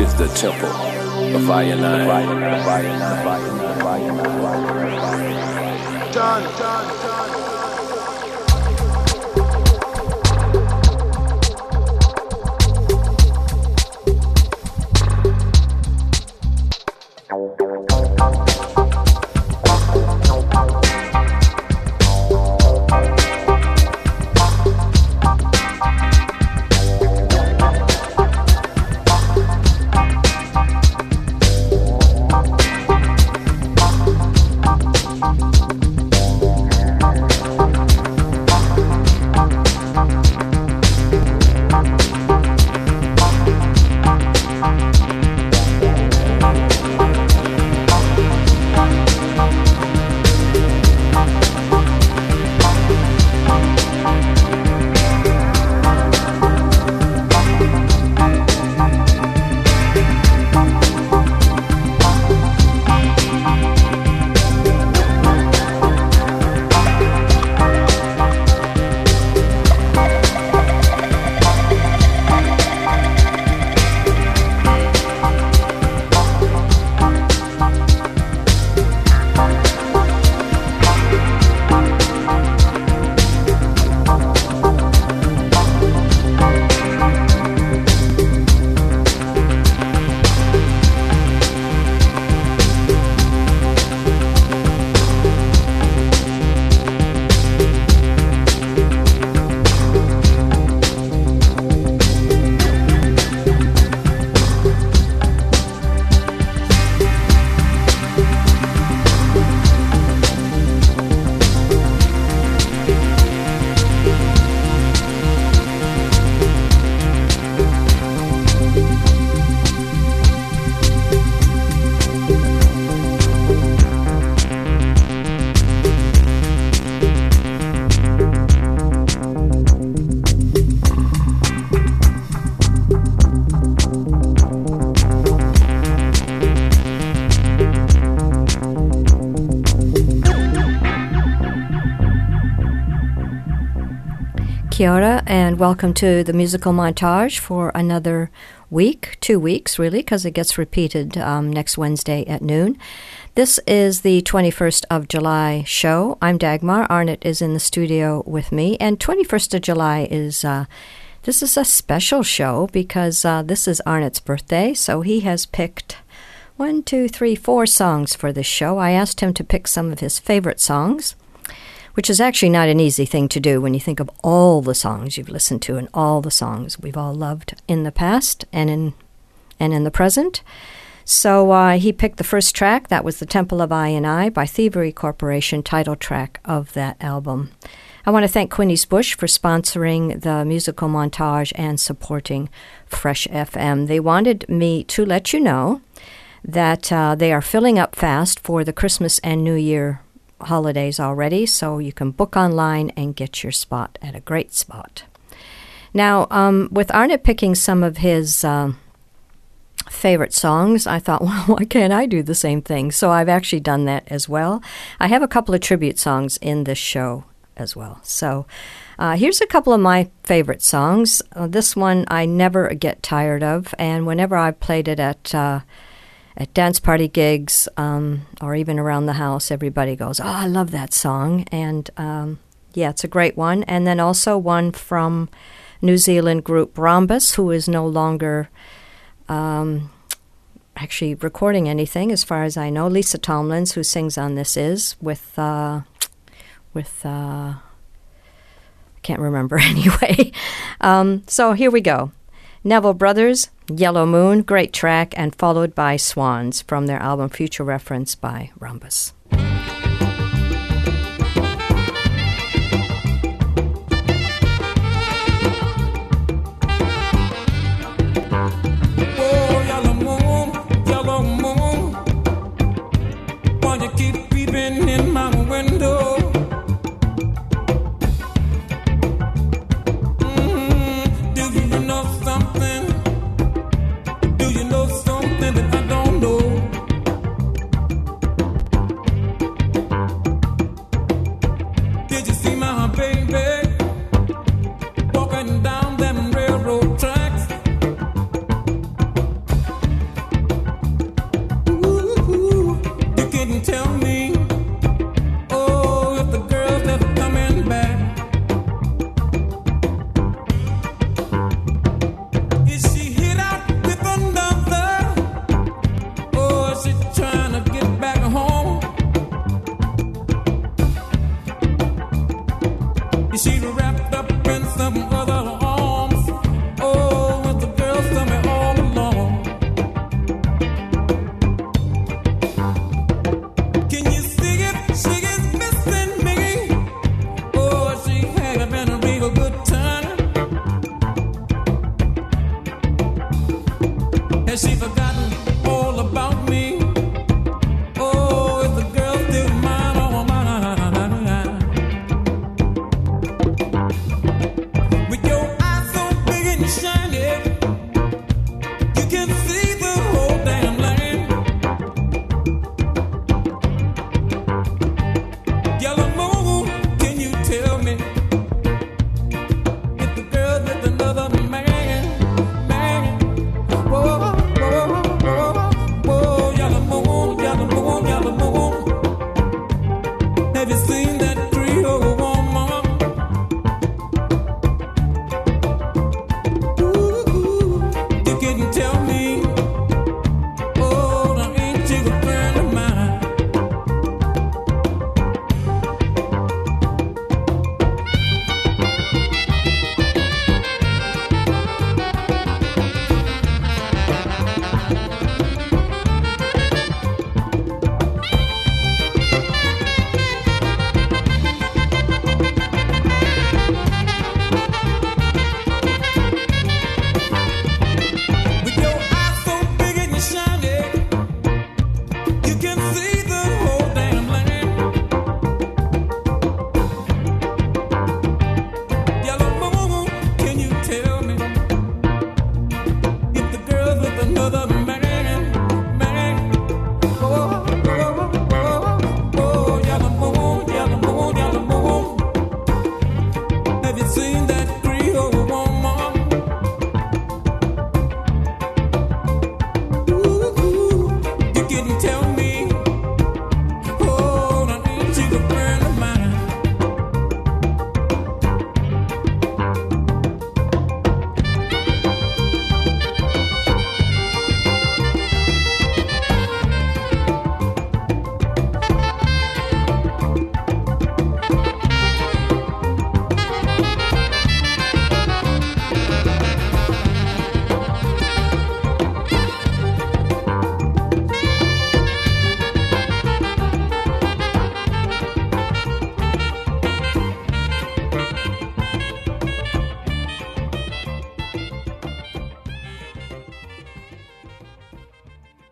Is the temple of I and I. John, John, John. Kia ora, and welcome to the musical montage for another week, two weeks really, because it gets repeated um, next Wednesday at noon. This is the 21st of July show. I'm Dagmar. Arnett is in the studio with me, and 21st of July is. Uh, this is a special show because uh, this is Arnett's birthday, so he has picked one, two, three, four songs for this show. I asked him to pick some of his favorite songs which is actually not an easy thing to do when you think of all the songs you've listened to and all the songs we've all loved in the past and in and in the present. So uh, he picked the first track. That was The Temple of I and I by Thievery Corporation, title track of that album. I want to thank Quinney's Bush for sponsoring the musical montage and supporting Fresh FM. They wanted me to let you know that uh, they are filling up fast for the Christmas and New Year holidays already, so you can book online and get your spot at a great spot. Now, um, with Arnett picking some of his uh, favorite songs, I thought, well, why can't I do the same thing? So I've actually done that as well. I have a couple of tribute songs in this show as well. So uh, here's a couple of my favorite songs. Uh, this one I never get tired of, and whenever I've played it at uh, at dance party gigs um, or even around the house, everybody goes, "Oh, I love that song!" And um, yeah, it's a great one. And then also one from New Zealand group Rhombus, who is no longer. Um, actually recording anything as far as I know. Lisa Tomlins, who sings on this, is with uh, with uh, can't remember anyway. Um, so here we go. Neville Brothers, Yellow Moon, great track, and followed by Swans from their album Future Reference by Rhombus.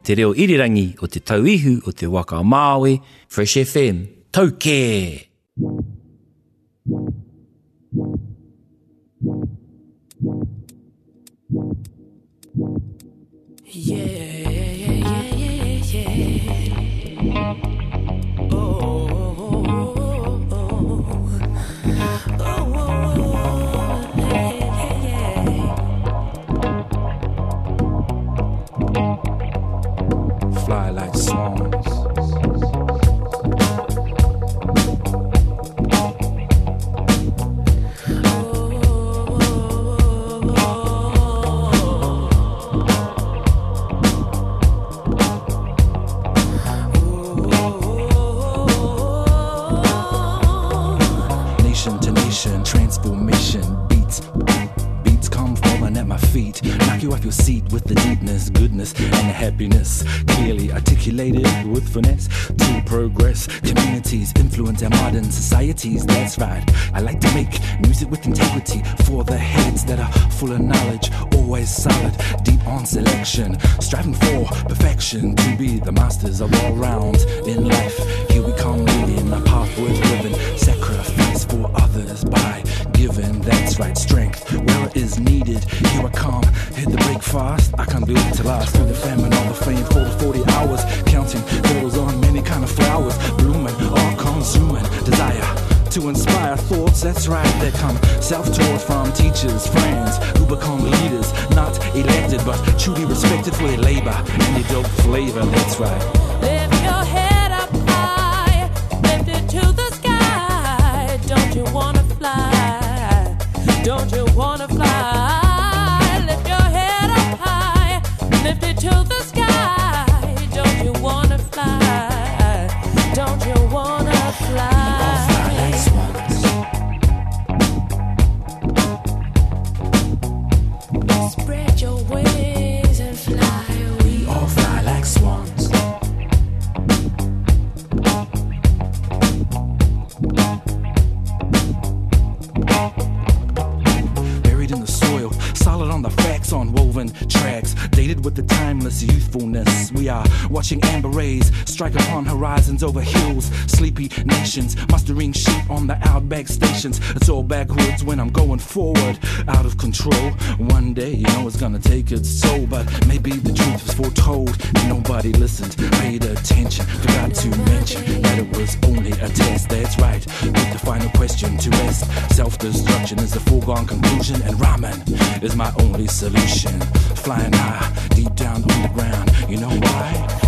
Te reo irirangi o te tauihu o te waka Māui, Fresh FM, tau kē! Deepness, goodness, and happiness. Clearly articulated with finesse to progress. Communities influence our modern societies. That's right. I like to make music with integrity for the heads that are full of knowledge, always solid, deep on selection, striving for perfection to be the masters of all rounds in life. Giving. Strength where it is needed. Here I come, hit the break fast. I can do it to last through the famine, all the fame for the 40 hours, counting petals on many kind of flowers, blooming, all consuming desire to inspire thoughts. That's right, they come self-taught from teachers, friends who become leaders, not elected but truly respected for their labor and their dope flavor. That's right. Lift your head up high, lift it to the sky. Don't you wanna fly? Don't you wanna fly? Strike upon horizons over hills, sleepy nations, mustering sheep on the outback stations. It's all backwards when I'm going forward, out of control. One day, you know it's gonna take its toll, but maybe the truth was foretold. and Nobody listened, paid attention, forgot to mention that it was only a test. That's right, put the final question to rest. Self destruction is a foregone conclusion, and ramen is my only solution. Flying high, deep down on the ground. You know why?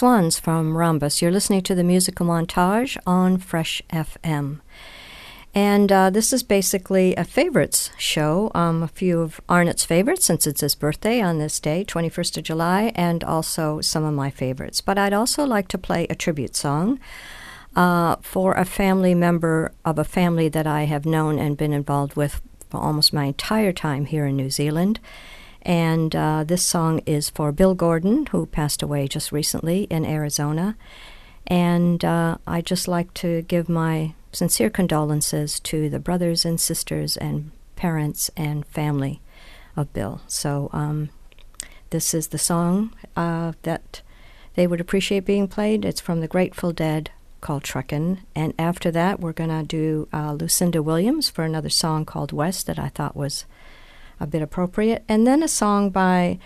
Swans from Rhombus. You're listening to the musical montage on Fresh FM. And uh, this is basically a favorites show. Um, a few of Arnott's favorites, since it's his birthday on this day, 21st of July, and also some of my favorites. But I'd also like to play a tribute song uh, for a family member of a family that I have known and been involved with for almost my entire time here in New Zealand. And uh, this song is for Bill Gordon, who passed away just recently in Arizona. And uh, I'd just like to give my sincere condolences to the brothers and sisters and parents and family of Bill. So um, this is the song uh, that they would appreciate being played. It's from the Grateful Dead called Truckin'. And after that, we're going to do uh, Lucinda Williams for another song called West that I thought was a bit appropriate. And then a song by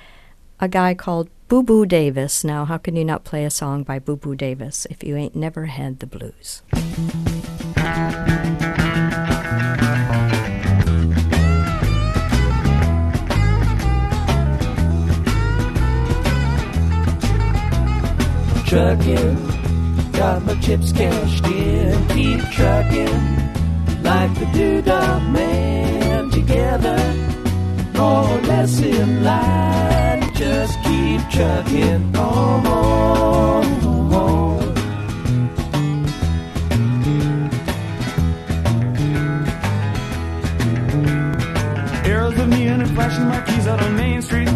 a guy called Boo Boo Davis. Now, how can you not play a song by Boo Boo Davis if you ain't never had the blues? trucking. Got my chips cashed in. Keep trucking like the doodah man. Together, more or less in line. Just keep trucking on. Arrows of neon and flashing marquees out on Main Street.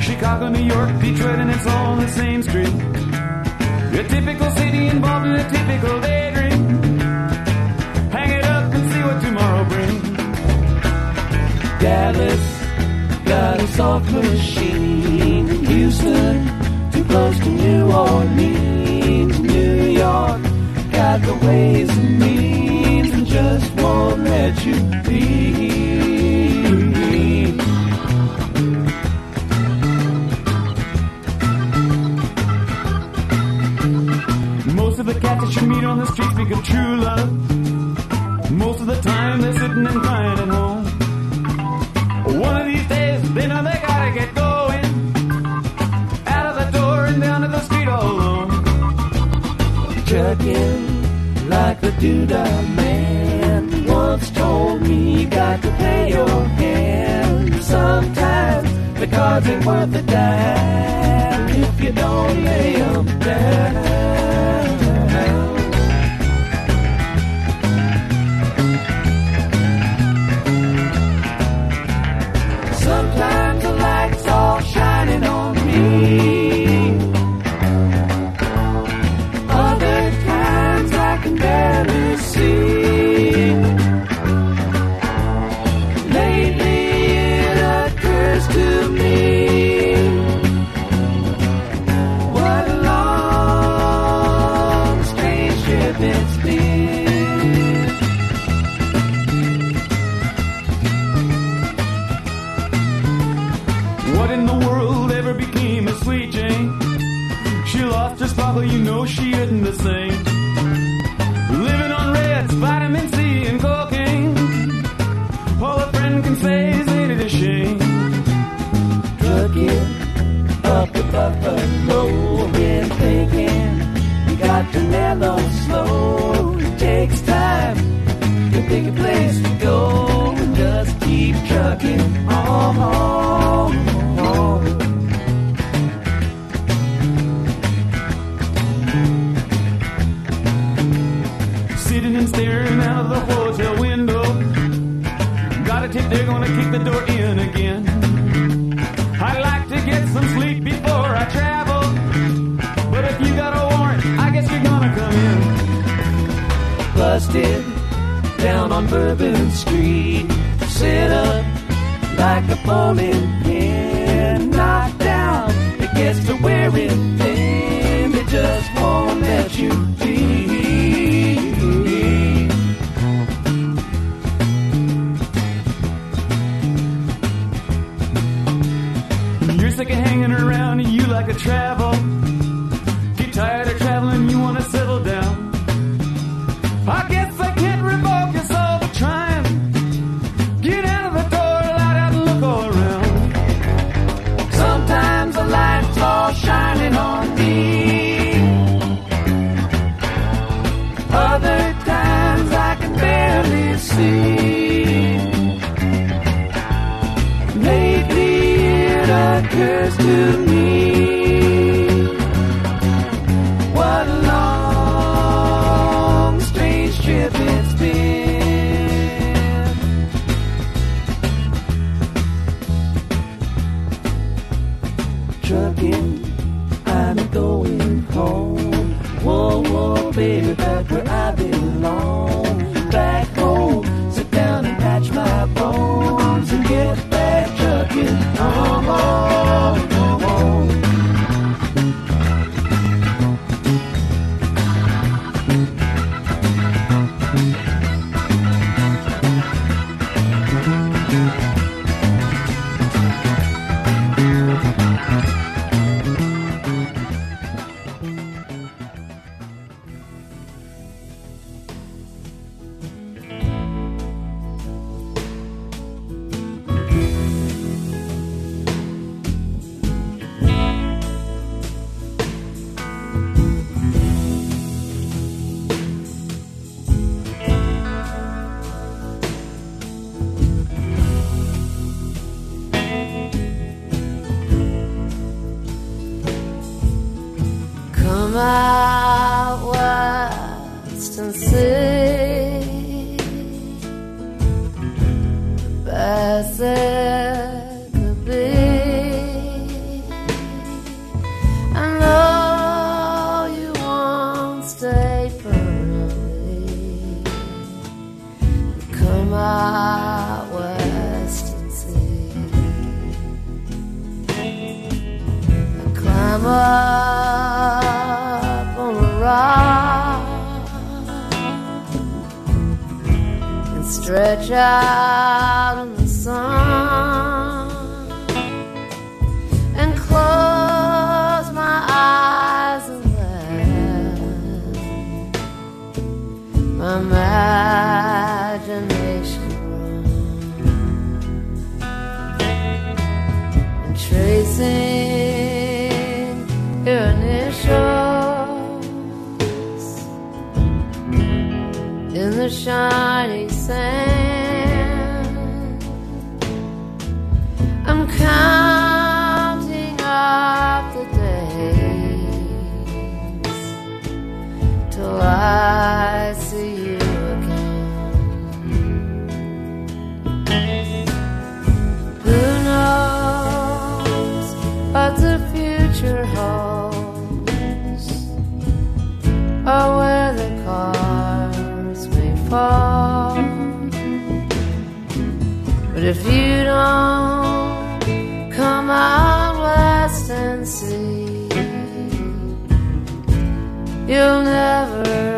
Chicago, New York, Detroit, and it's all on the same street. A typical city involved in a typical daydream. Dallas got a soft machine. Houston, too close to New Orleans. New York got the ways and means and just won't let you be. Most of the cats that you meet on the street speak of true love. Most of the time they're sitting and crying at home. One of these days know they gotta get going. Out of the door and down to the street all alone. Chugging like the doodah man once told me you got to pay your hand. Sometimes the cards ain't worth a dime if you don't lay 'em down. up on a rock and stretch out in the sun and close my eyes and let my mind. shining sand. you don't come out west and see, you'll never.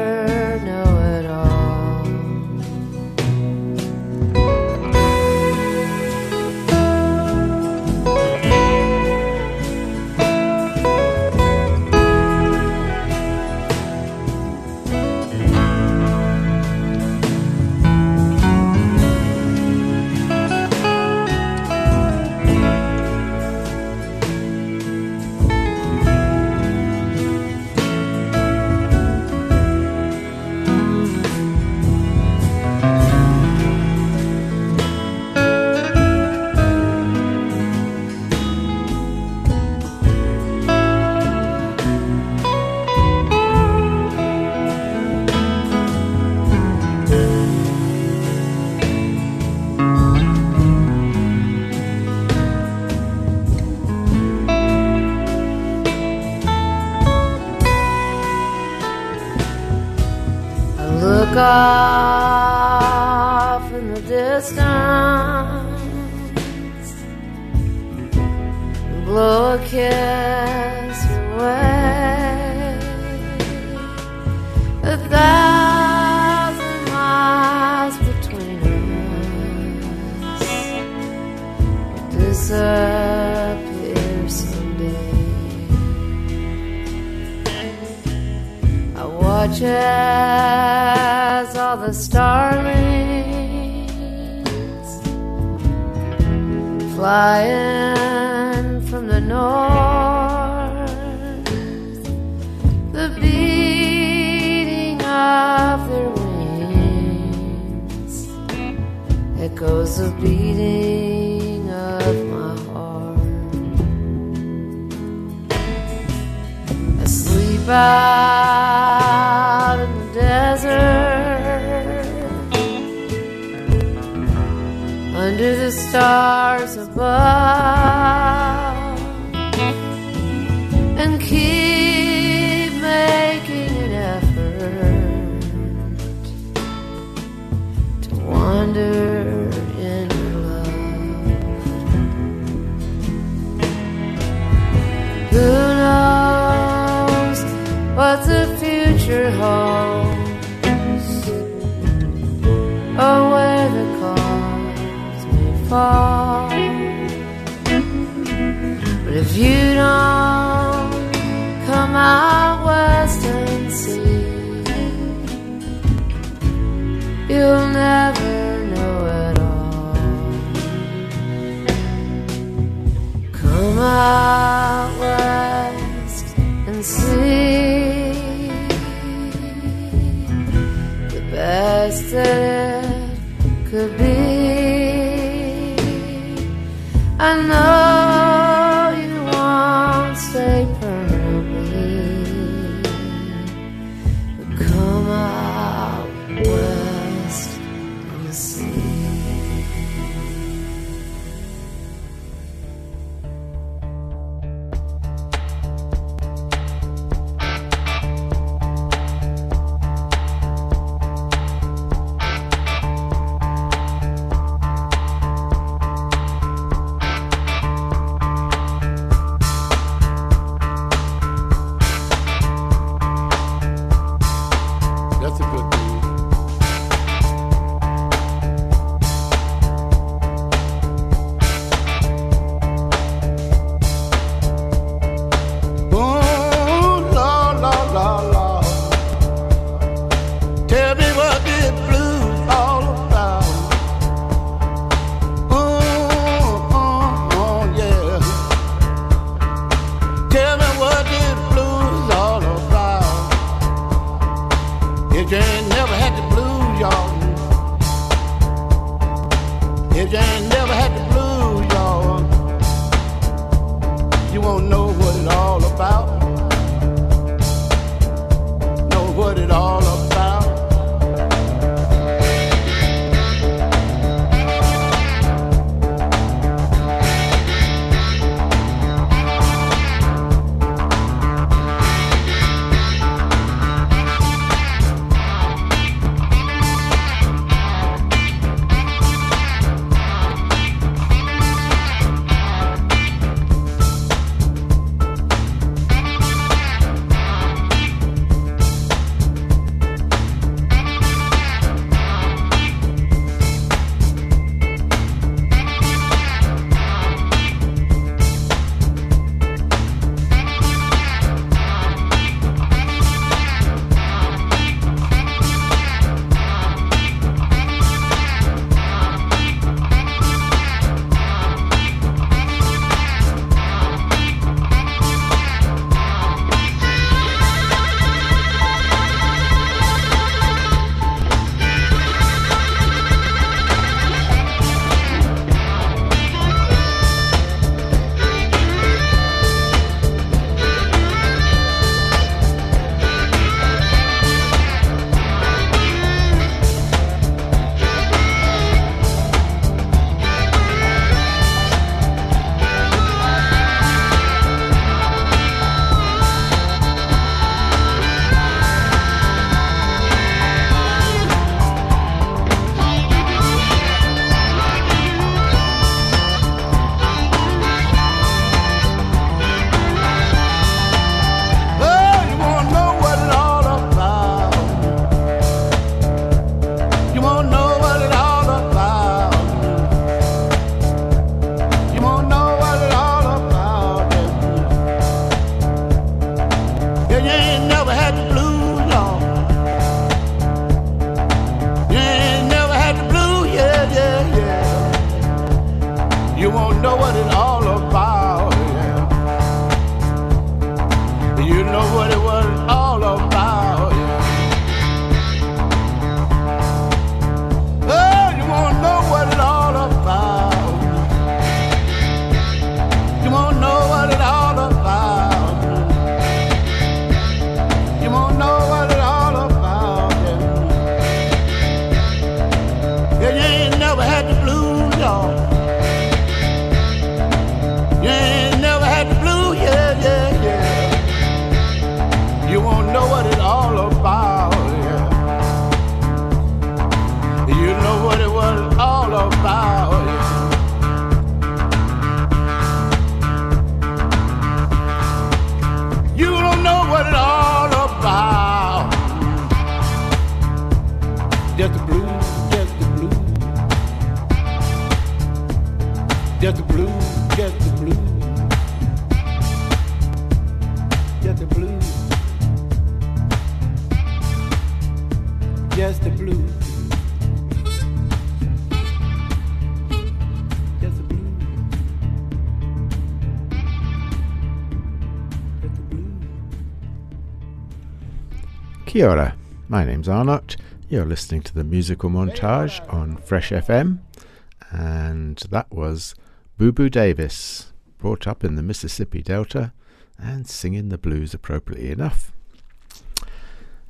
Kia ora. My name's Arnott. You're listening to the musical montage on Fresh FM, and that was Boo Boo Davis, brought up in the Mississippi Delta and singing the blues appropriately enough.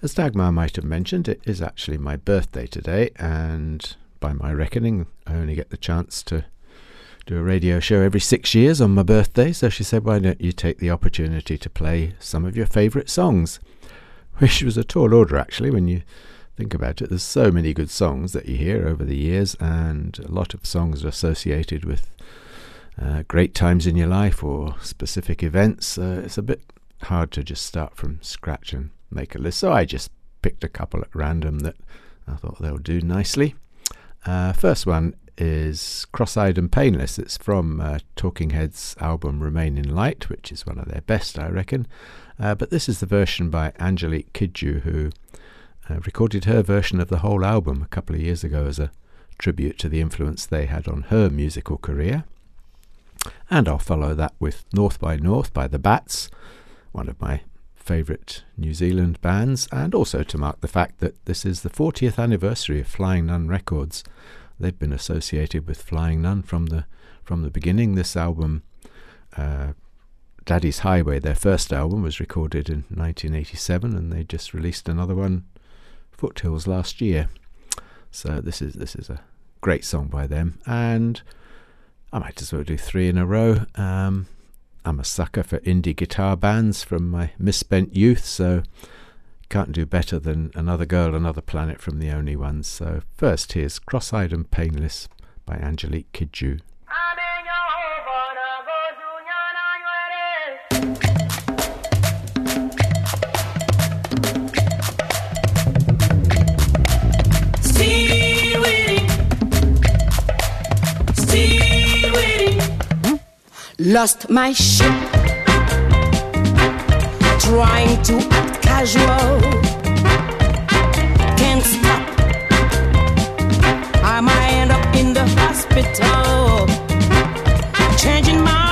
As Dagmar might have mentioned, it is actually my birthday today, and by my reckoning, I only get the chance to do a radio show every six years on my birthday. So she said, Why don't you take the opportunity to play some of your favourite songs? Which was a tall order, actually, when you think about it. There's so many good songs that you hear over the years, and a lot of songs are associated with uh, great times in your life or specific events. Uh, it's a bit hard to just start from scratch and make a list. So I just picked a couple at random that I thought they'll do nicely. Uh, first one is Cross Eyed and Painless. It's from uh, Talking Heads' album Remain in Light, which is one of their best, I reckon. Uh, but this is the version by Angelique Kidjo, who uh, recorded her version of the whole album a couple of years ago as a tribute to the influence they had on her musical career. And I'll follow that with North by North by the Bats, one of my favourite New Zealand bands, and also to mark the fact that this is the 40th anniversary of Flying Nun Records. They've been associated with Flying Nun from the from the beginning. This album, uh, Daddy's Highway, their first album, was recorded in 1987, and they just released another one, Foothills, last year. So this is this is a great song by them, and I might as well do three in a row. Um, I'm a sucker for indie guitar bands from my misspent youth, so can't do better than Another Girl, Another Planet from the Only Ones. So first here's Cross-Eyed and Painless by Angelique Kidjo. Lost my ship. Trying to act casual. Can't stop. I might end up in the hospital. Changing my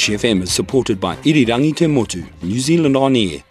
Fresh FM is supported by Irirangi Te Motu, New Zealand On Air,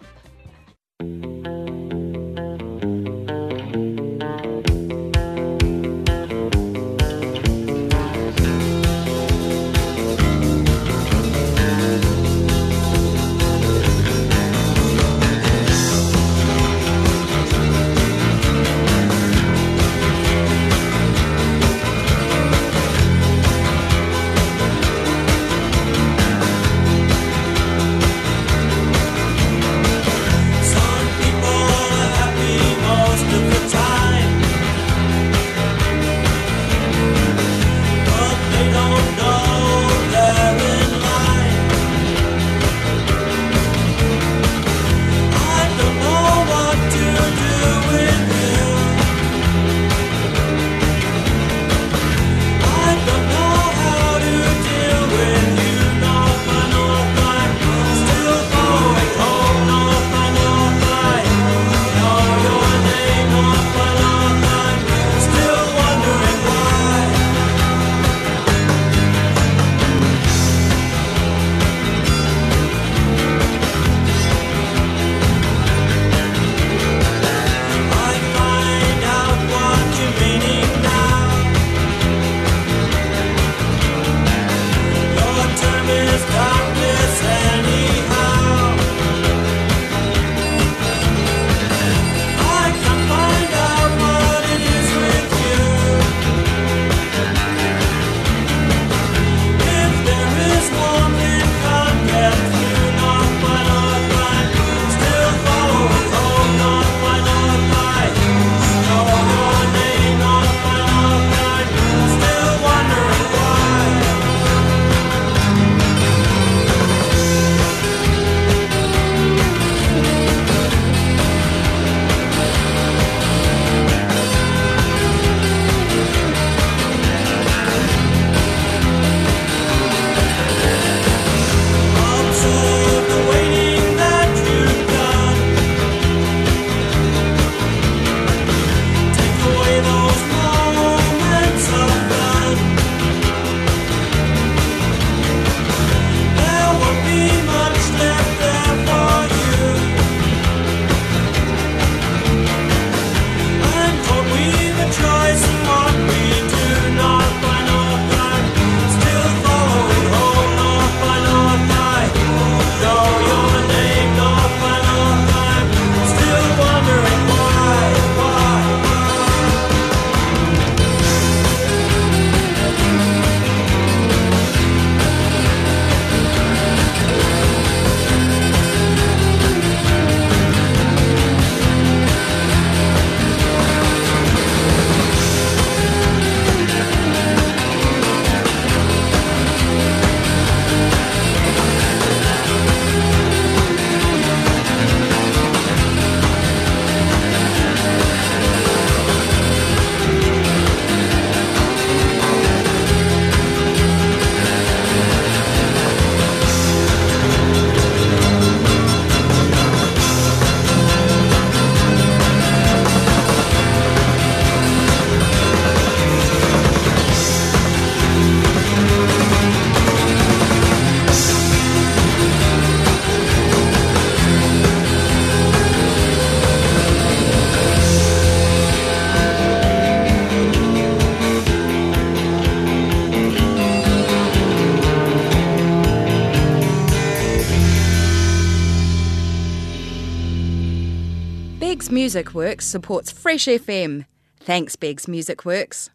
Music Works supports Fresh FM. Thanks, Beggs Music Works.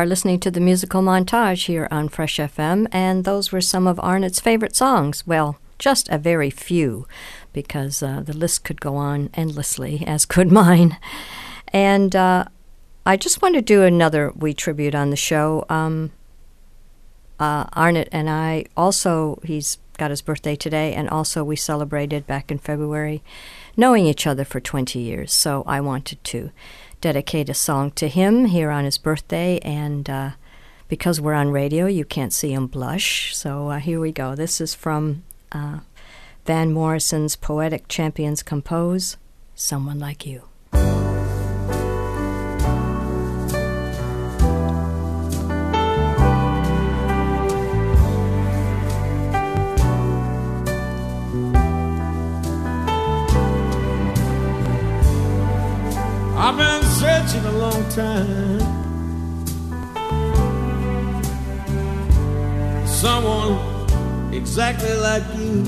Are listening to the musical montage here on Fresh FM, and those were some of Arnott's favorite songs. Well, just a very few, because uh, the list could go on endlessly, as could mine. And uh, I just want to do another wee tribute on the show. Um, uh, Arnott and I also, he's got his birthday today, and also we celebrated back in February knowing each other for 20 years. So I wanted to dedicate a song to him here on his birthday, and uh, because we're on radio, you can't see him blush. So uh, here we go. This is from uh, Van Morrison's Poetic Champions Compose Someone Like You. Someone exactly like you.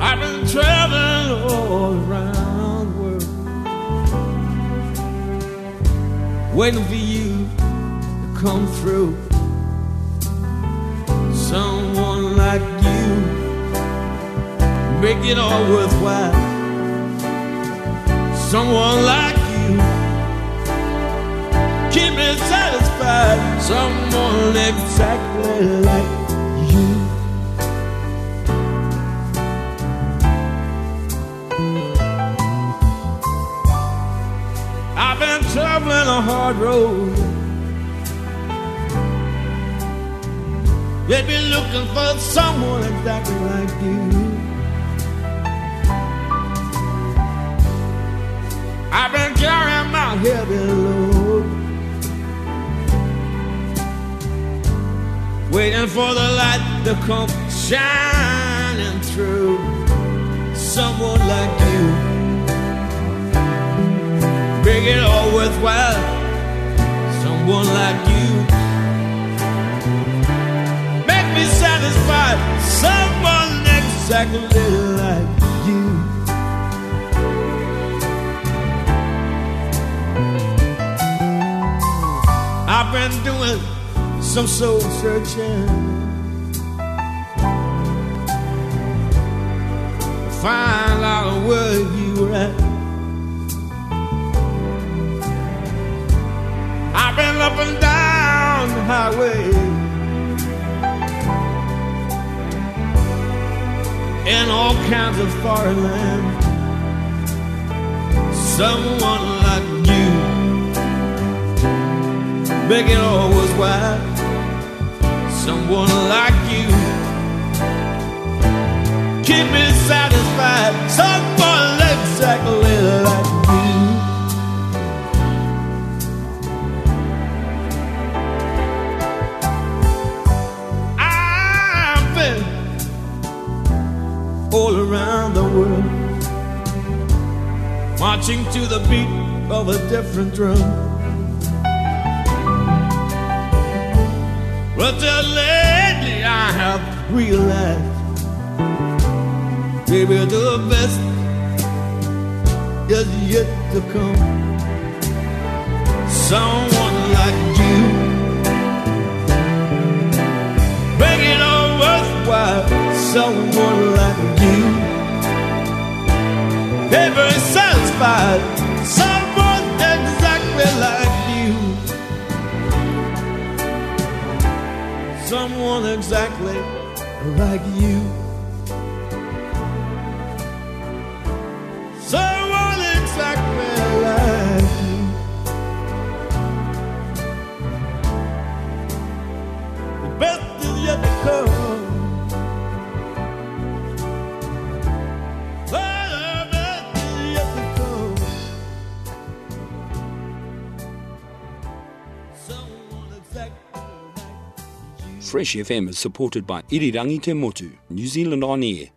I've been traveling all around the world, waiting for you to come through. Someone like you make it all worthwhile. Someone like keep me satisfied. Someone exactly like you. I've been traveling a hard road. They've been looking for someone exactly like you. I've been carrying my heavy load, waiting for the light to come shining through. Someone like you, make it all worthwhile. Someone like you, make me satisfied. Someone exactly like you. I've been doing some soul searching find out where you were at. I've been up and down the highway in all kinds of foreign lands. Someone like you make it all worthwhile. Someone like you, keep me satisfied. Someone exactly like you. I've been all around the world, marching to the beat of a different drum. But lately I have realized, maybe the best is yet to come. Someone like you, make it all worthwhile. Someone like you, never satisfied. Someone exactly like someone exactly like you. Fresh FM is supported by Irirangi Te Motu, New Zealand On Air.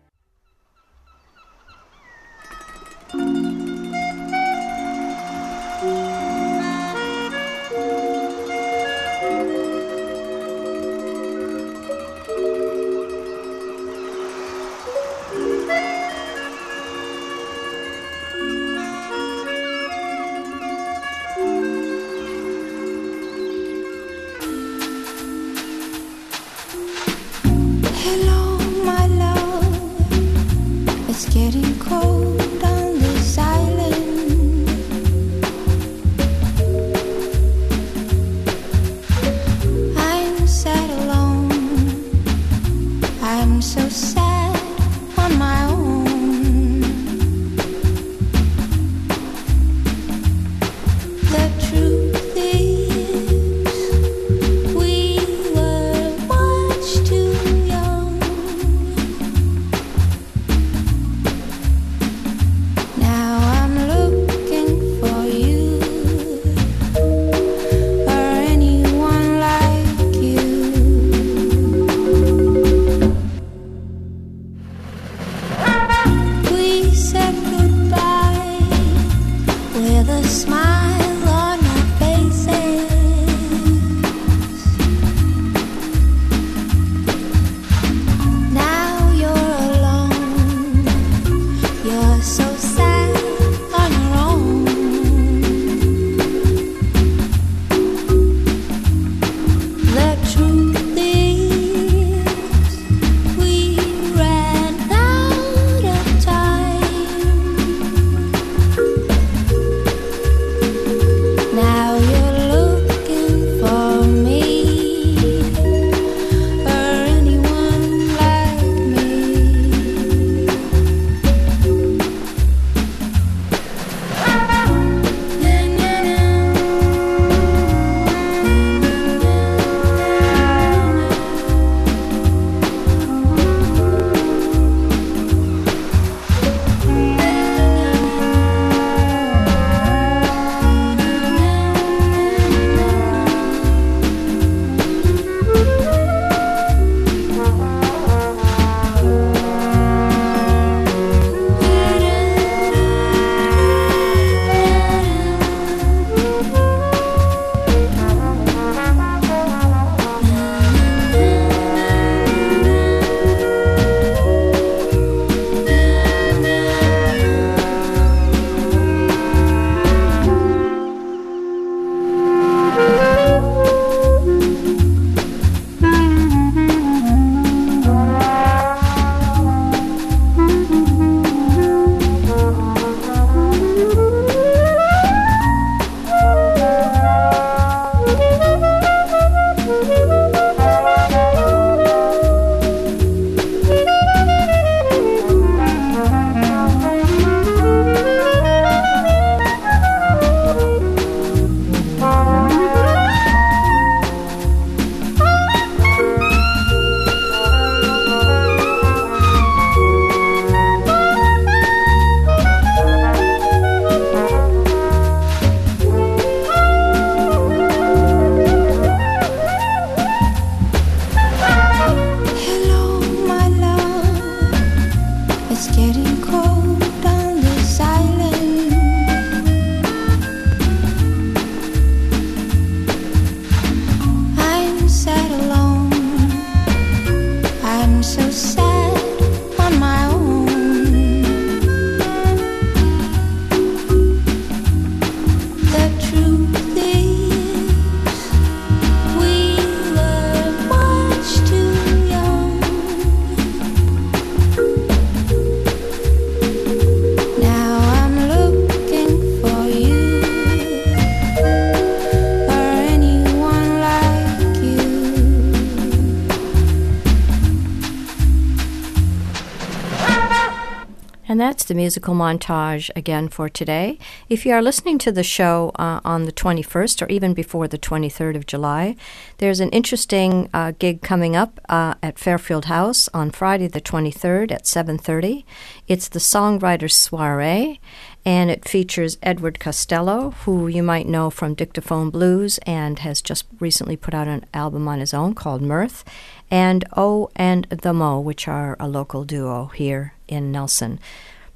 The musical montage again for today. If you are listening to the show uh, on the 21st or even before the 23rd of July, there's an interesting uh, gig coming up uh, at Fairfield House on Friday the 23rd at 7:30. It's the Songwriters Soiree, and it features Edward Castelow, who you might know from Dictaphone Blues and has just recently put out an album on his own called Mirth, and O and the Mo, which are a local duo here in Nelson.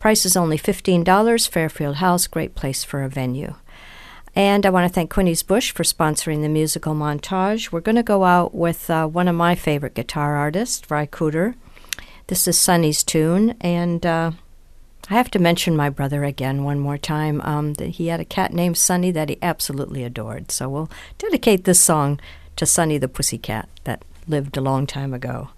Price is only $15. Fairfield House, great place for a venue. And I want to thank Quinney's Bush for sponsoring the musical montage. We're going to go out with uh, one of my favorite guitar artists, Ry Cooder. This is Sonny's tune, and uh, I have to mention my brother again one more time. Um, that he had a cat named Sonny that he absolutely adored. So we'll dedicate this song to Sonny the Pussycat that lived a long time ago.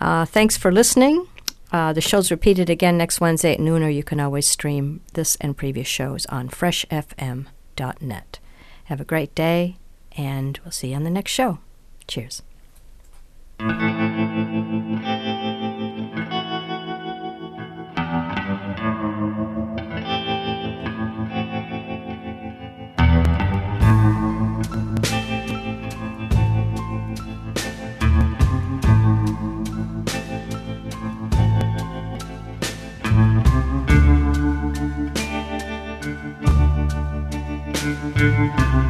Uh, thanks for listening. Uh, the show's repeated again next Wednesday at noon, or you can always stream this and previous shows on freshfm.net. Have a great day, and we'll see you on the next show. Cheers. Thank